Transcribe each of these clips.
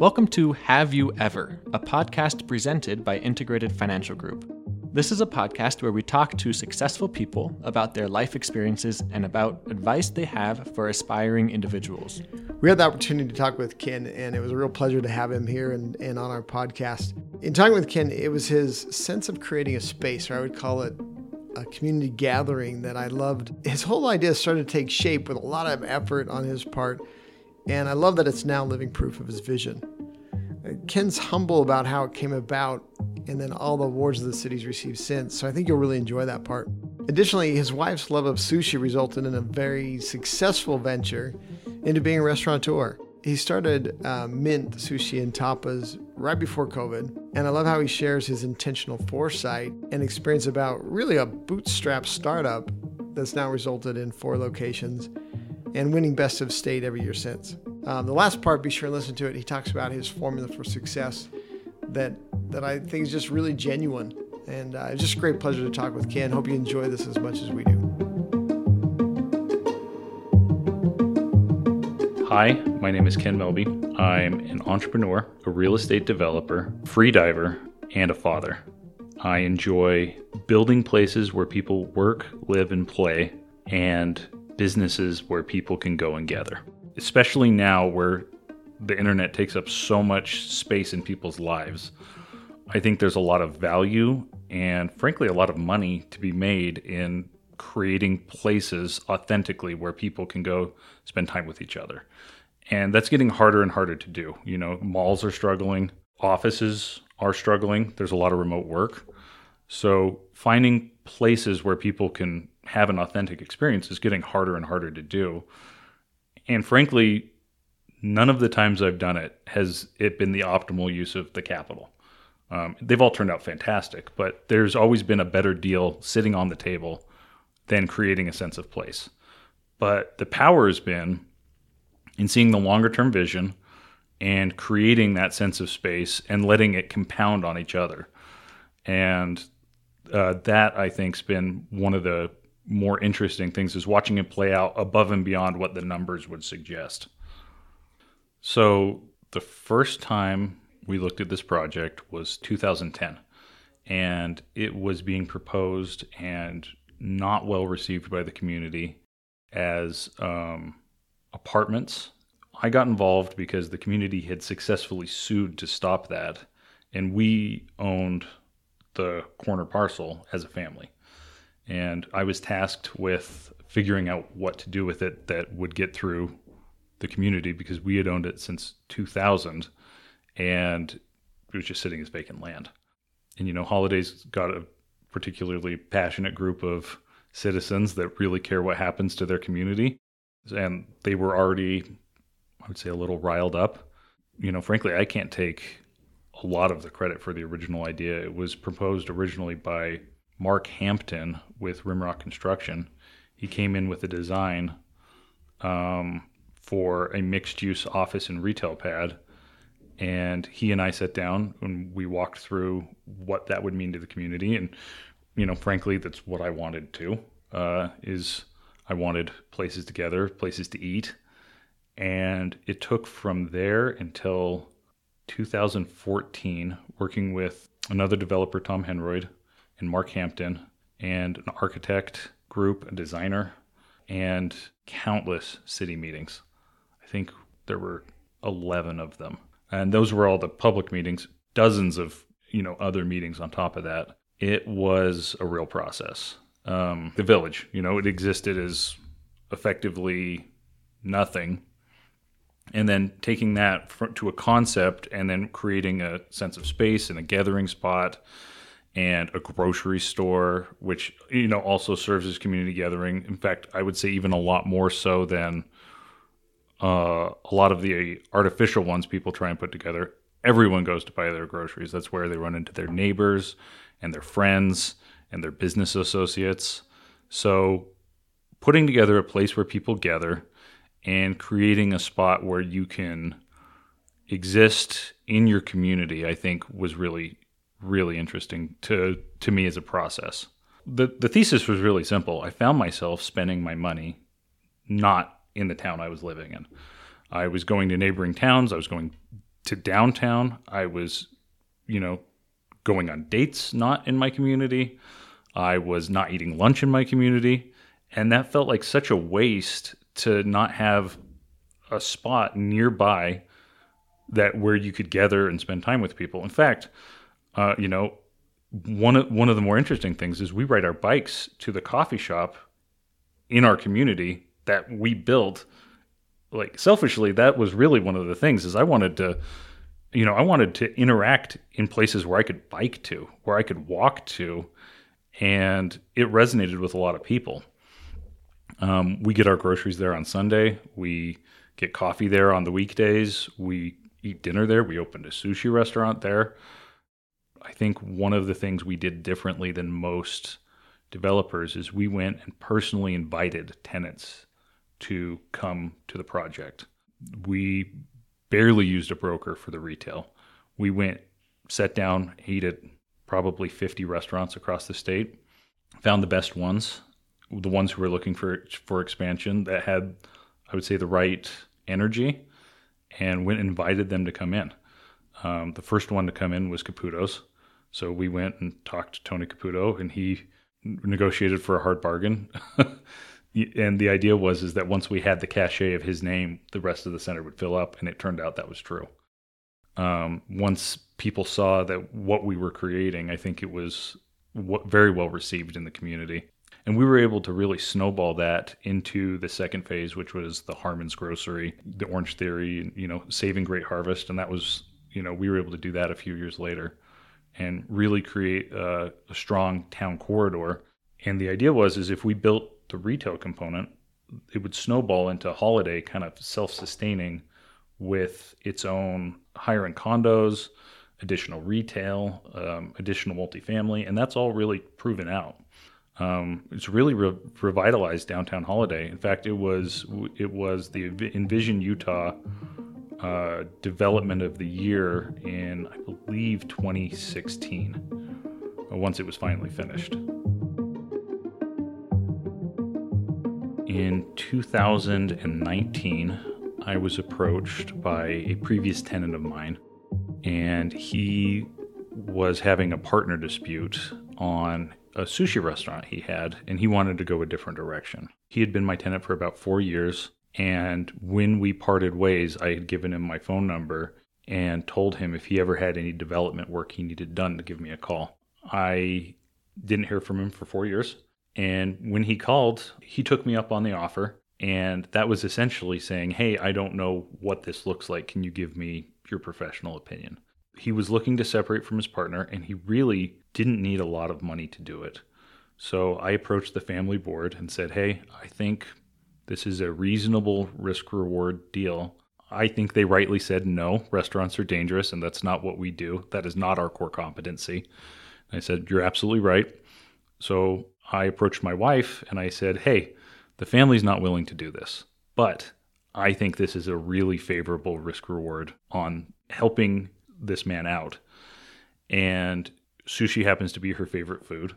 Welcome to Have You Ever, a podcast presented by Integrated Financial Group. This is a podcast where we talk to successful people about their life experiences and about advice they have for aspiring individuals. We had the opportunity to talk with Ken, and it was a real pleasure to have him here and, and on our podcast. In talking with Ken, it was his sense of creating a space, or I would call it a community gathering, that I loved. His whole idea started to take shape with a lot of effort on his part, and I love that it's now living proof of his vision. Ken's humble about how it came about and then all the awards the city's received since. So I think you'll really enjoy that part. Additionally, his wife's love of sushi resulted in a very successful venture into being a restaurateur. He started uh, Mint Sushi and Tapas right before COVID, and I love how he shares his intentional foresight and experience about really a bootstrap startup that's now resulted in four locations and winning best of state every year since. Um, the last part, be sure and listen to it. He talks about his formula for success that that I think is just really genuine. And uh, it's just a great pleasure to talk with Ken. Hope you enjoy this as much as we do. Hi, my name is Ken Melby. I'm an entrepreneur, a real estate developer, free diver, and a father. I enjoy building places where people work, live, and play, and businesses where people can go and gather especially now where the internet takes up so much space in people's lives. I think there's a lot of value and, frankly, a lot of money to be made in creating places authentically where people can go spend time with each other. And that's getting harder and harder to do. You know, malls are struggling, offices are struggling, there's a lot of remote work. So, finding places where people can have an authentic experience is getting harder and harder to do. And frankly, none of the times I've done it has it been the optimal use of the capital. Um, they've all turned out fantastic, but there's always been a better deal sitting on the table than creating a sense of place. But the power has been in seeing the longer term vision and creating that sense of space and letting it compound on each other. And uh, that I think's been one of the more interesting things is watching it play out above and beyond what the numbers would suggest. So the first time we looked at this project was 2010 and it was being proposed and not well received by the community as um, apartments. I got involved because the community had successfully sued to stop that, and we owned the corner parcel as a family and I was tasked with figuring out what to do with it that would get through the community because we had owned it since 2000 and it was just sitting as vacant land. And you know, Holiday's got a particularly passionate group of citizens that really care what happens to their community. And they were already, I would say, a little riled up. You know, frankly, I can't take a lot of the credit for the original idea. It was proposed originally by Mark Hampton with Rimrock Construction. He came in with a design um, for a mixed use office and retail pad. And he and I sat down and we walked through what that would mean to the community. And, you know, frankly, that's what I wanted to, uh, is I wanted places together, places to eat. And it took from there until 2014, working with another developer, Tom Henroyd, and Mark Hampton, and an architect group, a designer, and countless city meetings. I think there were 11 of them. And those were all the public meetings, dozens of, you know, other meetings on top of that. It was a real process. Um, the village, you know, it existed as effectively nothing. And then taking that to a concept and then creating a sense of space and a gathering spot and a grocery store, which you know also serves as community gathering. In fact, I would say even a lot more so than uh, a lot of the artificial ones people try and put together. Everyone goes to buy their groceries. That's where they run into their neighbors and their friends and their business associates. So, putting together a place where people gather and creating a spot where you can exist in your community, I think was really really interesting to to me as a process. The the thesis was really simple. I found myself spending my money not in the town I was living in. I was going to neighboring towns, I was going to downtown. I was, you know, going on dates not in my community. I was not eating lunch in my community. And that felt like such a waste to not have a spot nearby that where you could gather and spend time with people. In fact, uh, you know, one of one of the more interesting things is we ride our bikes to the coffee shop in our community that we built. Like selfishly, that was really one of the things is I wanted to, you know, I wanted to interact in places where I could bike to, where I could walk to, and it resonated with a lot of people. Um, we get our groceries there on Sunday. We get coffee there on the weekdays. We eat dinner there. We opened a sushi restaurant there. I think one of the things we did differently than most developers is we went and personally invited tenants to come to the project. We barely used a broker for the retail. We went, sat down, ate at probably 50 restaurants across the state, found the best ones, the ones who were looking for for expansion that had, I would say, the right energy, and went and invited them to come in. Um, the first one to come in was Caputo's. So we went and talked to Tony Caputo, and he negotiated for a hard bargain. and the idea was is that once we had the cachet of his name, the rest of the center would fill up, and it turned out that was true. Um, once people saw that what we were creating, I think it was very well received in the community. And we were able to really snowball that into the second phase, which was the Harmon's Grocery, the Orange Theory, you know, saving Great Harvest. And that was, you know, we were able to do that a few years later and really create a, a strong town corridor. And the idea was is if we built the retail component, it would snowball into Holiday kind of self-sustaining with its own higher end condos, additional retail, um, additional multifamily, and that's all really proven out. Um, it's really re- revitalized downtown Holiday. In fact, it was it was the Envision Utah uh, development of the year in, I believe, 2016, uh, once it was finally finished. In 2019, I was approached by a previous tenant of mine, and he was having a partner dispute on a sushi restaurant he had, and he wanted to go a different direction. He had been my tenant for about four years. And when we parted ways, I had given him my phone number and told him if he ever had any development work he needed done to give me a call. I didn't hear from him for four years. And when he called, he took me up on the offer. And that was essentially saying, Hey, I don't know what this looks like. Can you give me your professional opinion? He was looking to separate from his partner, and he really didn't need a lot of money to do it. So I approached the family board and said, Hey, I think this is a reasonable risk reward deal. I think they rightly said no, restaurants are dangerous and that's not what we do. That is not our core competency. I said, You're absolutely right. So I approached my wife and I said, Hey, the family's not willing to do this, but I think this is a really favorable risk reward on helping this man out. And sushi happens to be her favorite food.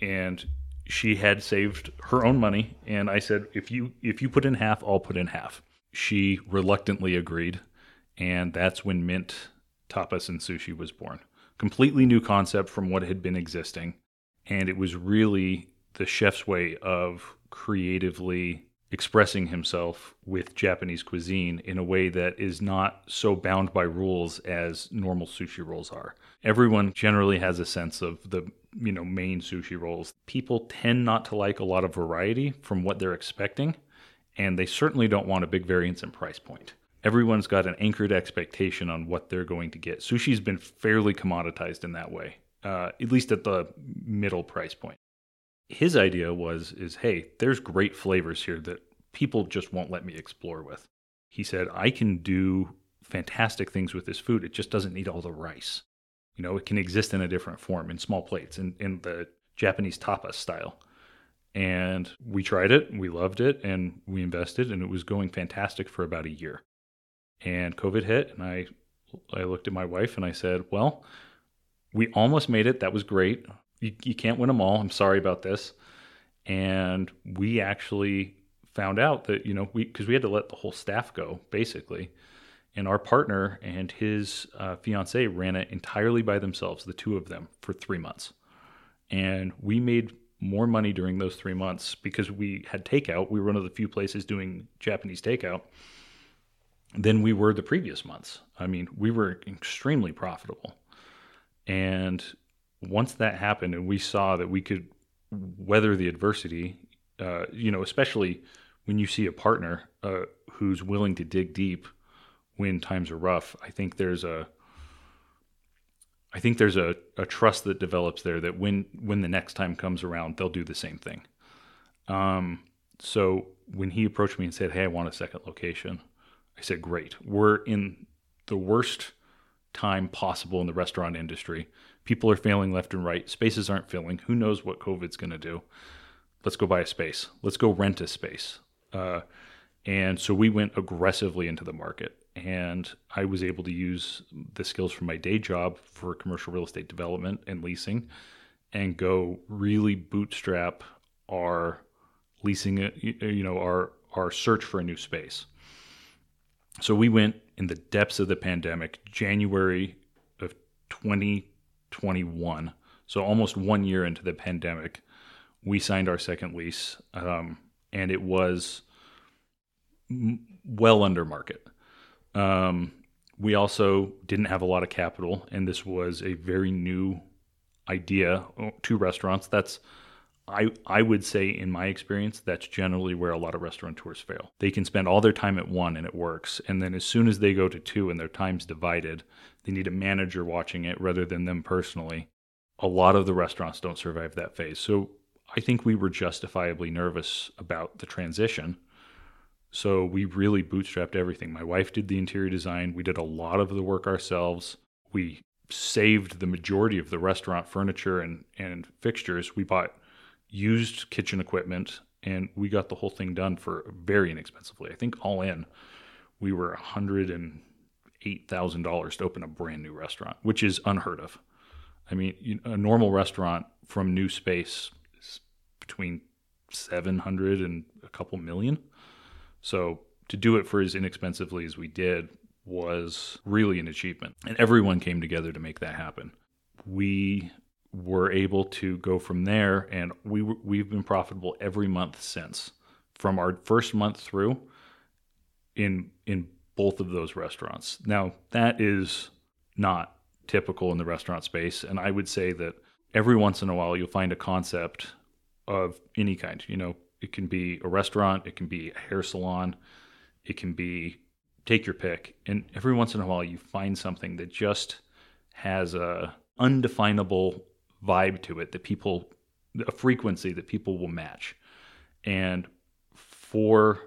And she had saved her own money and I said if you if you put in half I'll put in half. She reluctantly agreed and that's when mint tapas and sushi was born. Completely new concept from what had been existing and it was really the chef's way of creatively expressing himself with Japanese cuisine in a way that is not so bound by rules as normal sushi rolls are. Everyone generally has a sense of the you know main sushi rolls. People tend not to like a lot of variety from what they're expecting, and they certainly don't want a big variance in price point. Everyone's got an anchored expectation on what they're going to get. Sushi's been fairly commoditized in that way, uh, at least at the middle price point. His idea was is hey, there's great flavors here that people just won't let me explore with. He said I can do fantastic things with this food. It just doesn't need all the rice. You know, it can exist in a different form in small plates in, in the Japanese tapas style. And we tried it, we loved it, and we invested, and it was going fantastic for about a year. And COVID hit, and I, I looked at my wife and I said, Well, we almost made it. That was great. You, you can't win them all. I'm sorry about this. And we actually found out that, you know, we, because we had to let the whole staff go basically and our partner and his uh, fiance ran it entirely by themselves, the two of them, for three months. And we made more money during those three months because we had takeout. We were one of the few places doing Japanese takeout than we were the previous months. I mean, we were extremely profitable. And once that happened and we saw that we could weather the adversity, uh, you know, especially when you see a partner uh, who's willing to dig deep when times are rough, I think there's a I think there's a, a trust that develops there that when when the next time comes around, they'll do the same thing. Um, so when he approached me and said, "Hey, I want a second location," I said, "Great. We're in the worst time possible in the restaurant industry. People are failing left and right. Spaces aren't filling. Who knows what COVID's going to do? Let's go buy a space. Let's go rent a space." Uh, and so we went aggressively into the market and I was able to use the skills from my day job for commercial real estate development and leasing and go really bootstrap our leasing uh, you know our our search for a new space. So we went in the depths of the pandemic, January of 2021. So almost one year into the pandemic, we signed our second lease, um, and it was well under market. Um, we also didn't have a lot of capital, and this was a very new idea to restaurants. That's I I would say in my experience that's generally where a lot of restaurateurs fail. They can spend all their time at one and it works, and then as soon as they go to two and their time's divided, they need a manager watching it rather than them personally. A lot of the restaurants don't survive that phase. So I think we were justifiably nervous about the transition so we really bootstrapped everything. My wife did the interior design. We did a lot of the work ourselves. We saved the majority of the restaurant furniture and, and fixtures. We bought used kitchen equipment and we got the whole thing done for very inexpensively. I think all in, we were $108,000 to open a brand new restaurant, which is unheard of. I mean, a normal restaurant from new space is between 700 and a couple million. So to do it for as inexpensively as we did was really an achievement. And everyone came together to make that happen. We were able to go from there and we we've been profitable every month since from our first month through in in both of those restaurants. Now, that is not typical in the restaurant space and I would say that every once in a while you'll find a concept of any kind, you know, it can be a restaurant, it can be a hair salon, it can be take your pick. And every once in a while, you find something that just has a undefinable vibe to it that people, a frequency that people will match. And for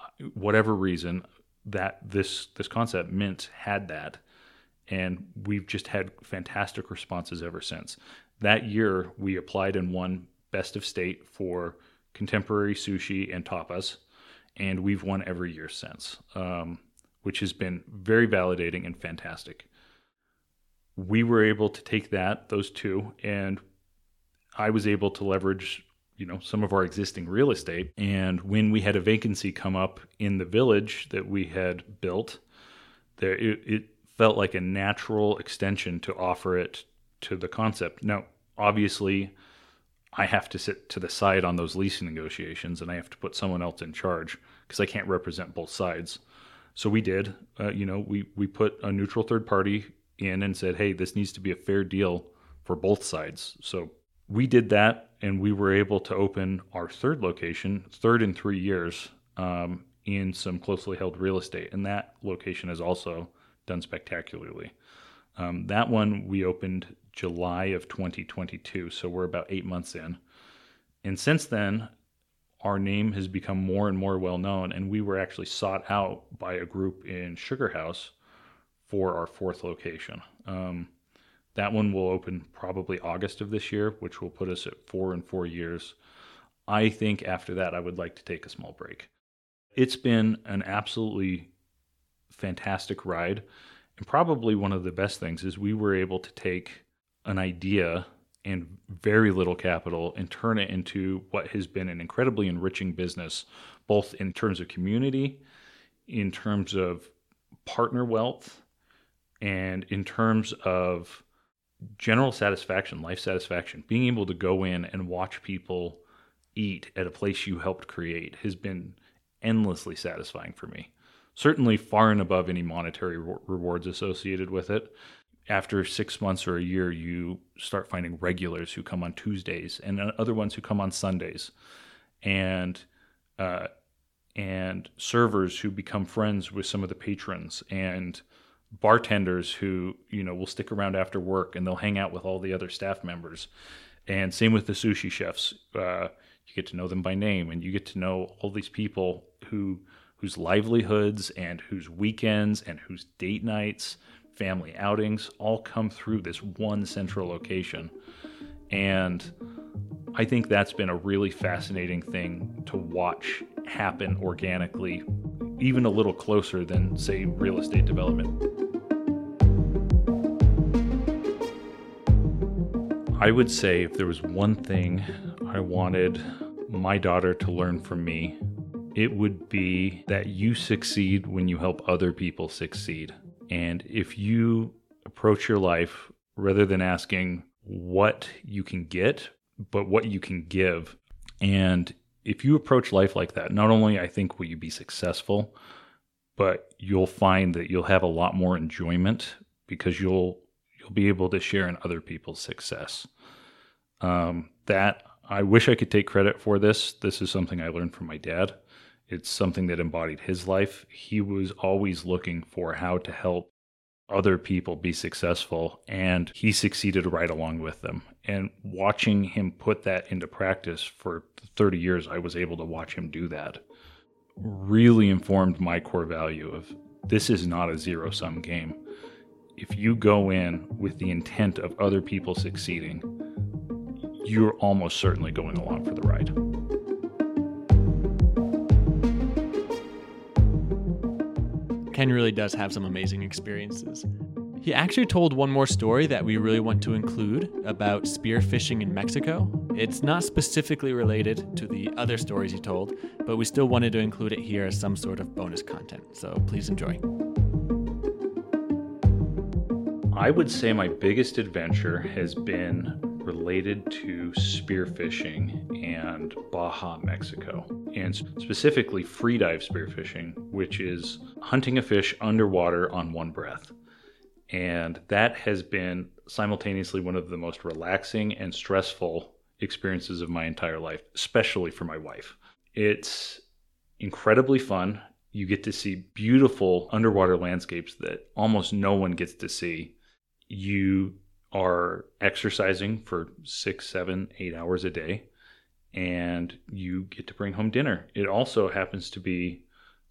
uh, whatever reason, that this this concept Mint had that, and we've just had fantastic responses ever since. That year, we applied and won Best of State for contemporary sushi, and tapas, and we've won every year since, um, which has been very validating and fantastic. We were able to take that, those two, and I was able to leverage, you know, some of our existing real estate. And when we had a vacancy come up in the village that we had built, there it, it felt like a natural extension to offer it to the concept. Now, obviously, I have to sit to the side on those leasing negotiations and I have to put someone else in charge because I can't represent both sides. So we did, uh, you know, we, we put a neutral third party in and said, hey, this needs to be a fair deal for both sides. So we did that and we were able to open our third location, third in three years, um, in some closely held real estate. And that location has also done spectacularly. Um, that one we opened July of 2022, so we're about eight months in. And since then, our name has become more and more well known, and we were actually sought out by a group in Sugar House for our fourth location. Um, that one will open probably August of this year, which will put us at four and four years. I think after that, I would like to take a small break. It's been an absolutely fantastic ride. And probably one of the best things is we were able to take an idea and very little capital and turn it into what has been an incredibly enriching business, both in terms of community, in terms of partner wealth and in terms of general satisfaction, life satisfaction, being able to go in and watch people eat at a place you helped create has been endlessly satisfying for me. Certainly far and above any monetary re- rewards associated with it. After six months or a year, you start finding regulars who come on Tuesdays and other ones who come on Sundays, and uh, and servers who become friends with some of the patrons, and bartenders who you know will stick around after work and they'll hang out with all the other staff members. And same with the sushi chefs. Uh, you get to know them by name and you get to know all these people who whose livelihoods and whose weekends and whose date nights family outings all come through this one central location. And i think that's been a really fascinating thing to watch happen organically even a little closer than say real estate development. I would say if there was one thing I wanted my daughter to learn from me, it would be that you succeed when you help other people succeed. And if you approach your life rather than asking what you can get, but what you can give, and if you approach life like that, not only I think will you be successful, but you'll find that you'll have a lot more enjoyment because you'll you'll be able to share in other people's success. Um, that I wish I could take credit for this. This is something I learned from my dad. It's something that embodied his life. He was always looking for how to help other people be successful, and he succeeded right along with them. And watching him put that into practice for 30 years, I was able to watch him do that. Really informed my core value of this is not a zero sum game. If you go in with the intent of other people succeeding, you're almost certainly going along for the ride. Ken really does have some amazing experiences. He actually told one more story that we really want to include about spearfishing in Mexico. It's not specifically related to the other stories he told, but we still wanted to include it here as some sort of bonus content. So please enjoy. I would say my biggest adventure has been related to spearfishing and Baja, Mexico, and specifically freedive spearfishing, which is hunting a fish underwater on one breath. And that has been simultaneously one of the most relaxing and stressful experiences of my entire life, especially for my wife. It's incredibly fun. You get to see beautiful underwater landscapes that almost no one gets to see. You are exercising for six, seven, eight hours a day, and you get to bring home dinner. It also happens to be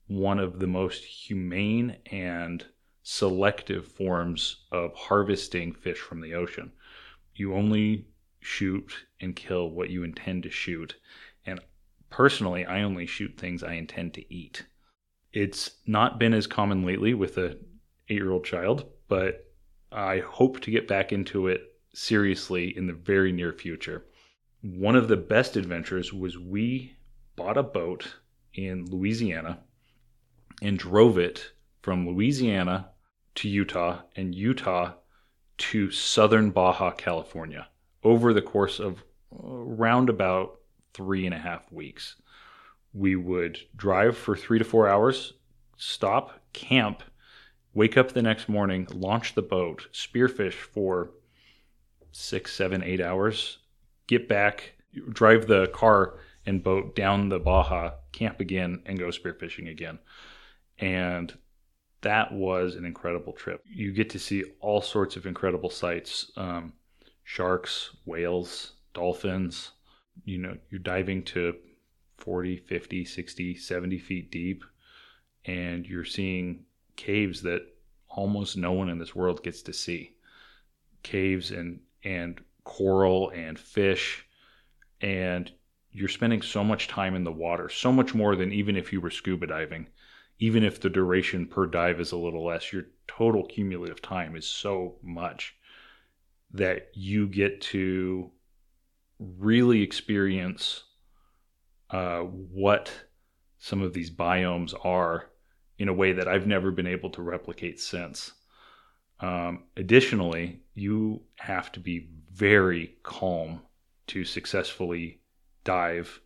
one of the most humane and selective forms of harvesting fish from the ocean. You only shoot and kill what you intend to shoot. And personally, I only shoot things I intend to eat. It's not been as common lately with a eight year old child, but I hope to get back into it seriously in the very near future. One of the best adventures was we bought a boat in Louisiana and drove it from Louisiana to Utah and Utah to southern Baja California over the course of uh, around about three and a half weeks. We would drive for three to four hours, stop, camp, wake up the next morning, launch the boat, spearfish for six, seven, eight hours, get back, drive the car and boat down the Baja, camp again, and go spearfishing again. And that was an incredible trip. You get to see all sorts of incredible sights um, sharks, whales, dolphins. You know, you're diving to 40, 50, 60, 70 feet deep, and you're seeing caves that almost no one in this world gets to see. Caves and and coral and fish and you're spending so much time in the water, so much more than even if you were scuba diving. Even if the duration per dive is a little less, your total cumulative time is so much that you get to really experience uh, what some of these biomes are in a way that I've never been able to replicate since. Um, additionally, you have to be very calm to successfully dive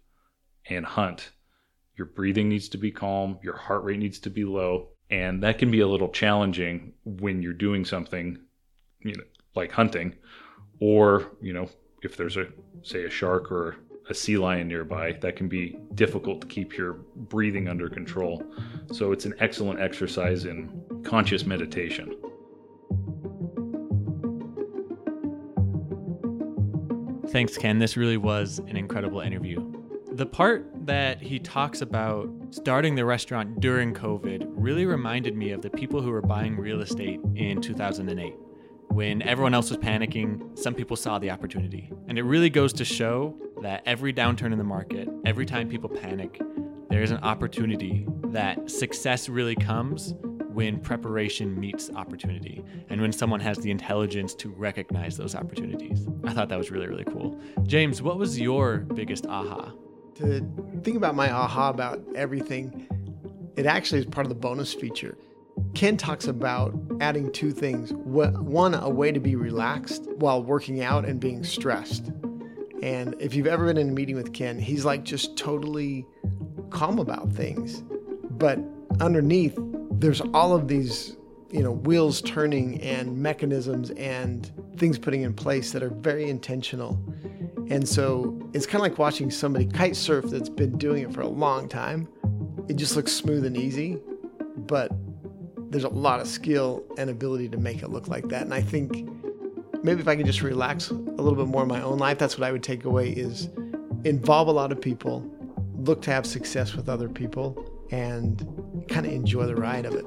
and hunt. Your breathing needs to be calm, your heart rate needs to be low, and that can be a little challenging when you're doing something, you know, like hunting, or you know, if there's a say a shark or a sea lion nearby, that can be difficult to keep your breathing under control. So it's an excellent exercise in conscious meditation. Thanks, Ken. This really was an incredible interview. The part that he talks about starting the restaurant during COVID really reminded me of the people who were buying real estate in 2008. When everyone else was panicking, some people saw the opportunity. And it really goes to show that every downturn in the market, every time people panic, there is an opportunity that success really comes when preparation meets opportunity and when someone has the intelligence to recognize those opportunities. I thought that was really, really cool. James, what was your biggest aha? To think about my aha about everything, it actually is part of the bonus feature. Ken talks about adding two things one, a way to be relaxed while working out and being stressed. And if you've ever been in a meeting with Ken, he's like just totally calm about things. But underneath, there's all of these, you know, wheels turning and mechanisms and things putting in place that are very intentional. And so it's kind of like watching somebody kite surf that's been doing it for a long time. It just looks smooth and easy, but there's a lot of skill and ability to make it look like that. And I think maybe if I could just relax a little bit more in my own life, that's what I would take away is involve a lot of people, look to have success with other people, and kind of enjoy the ride of it.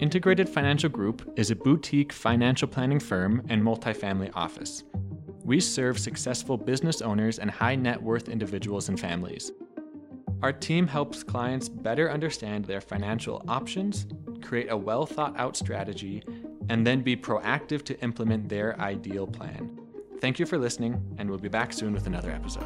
Integrated Financial Group is a boutique financial planning firm and multifamily office. We serve successful business owners and high net worth individuals and families. Our team helps clients better understand their financial options, create a well thought out strategy, and then be proactive to implement their ideal plan. Thank you for listening, and we'll be back soon with another episode.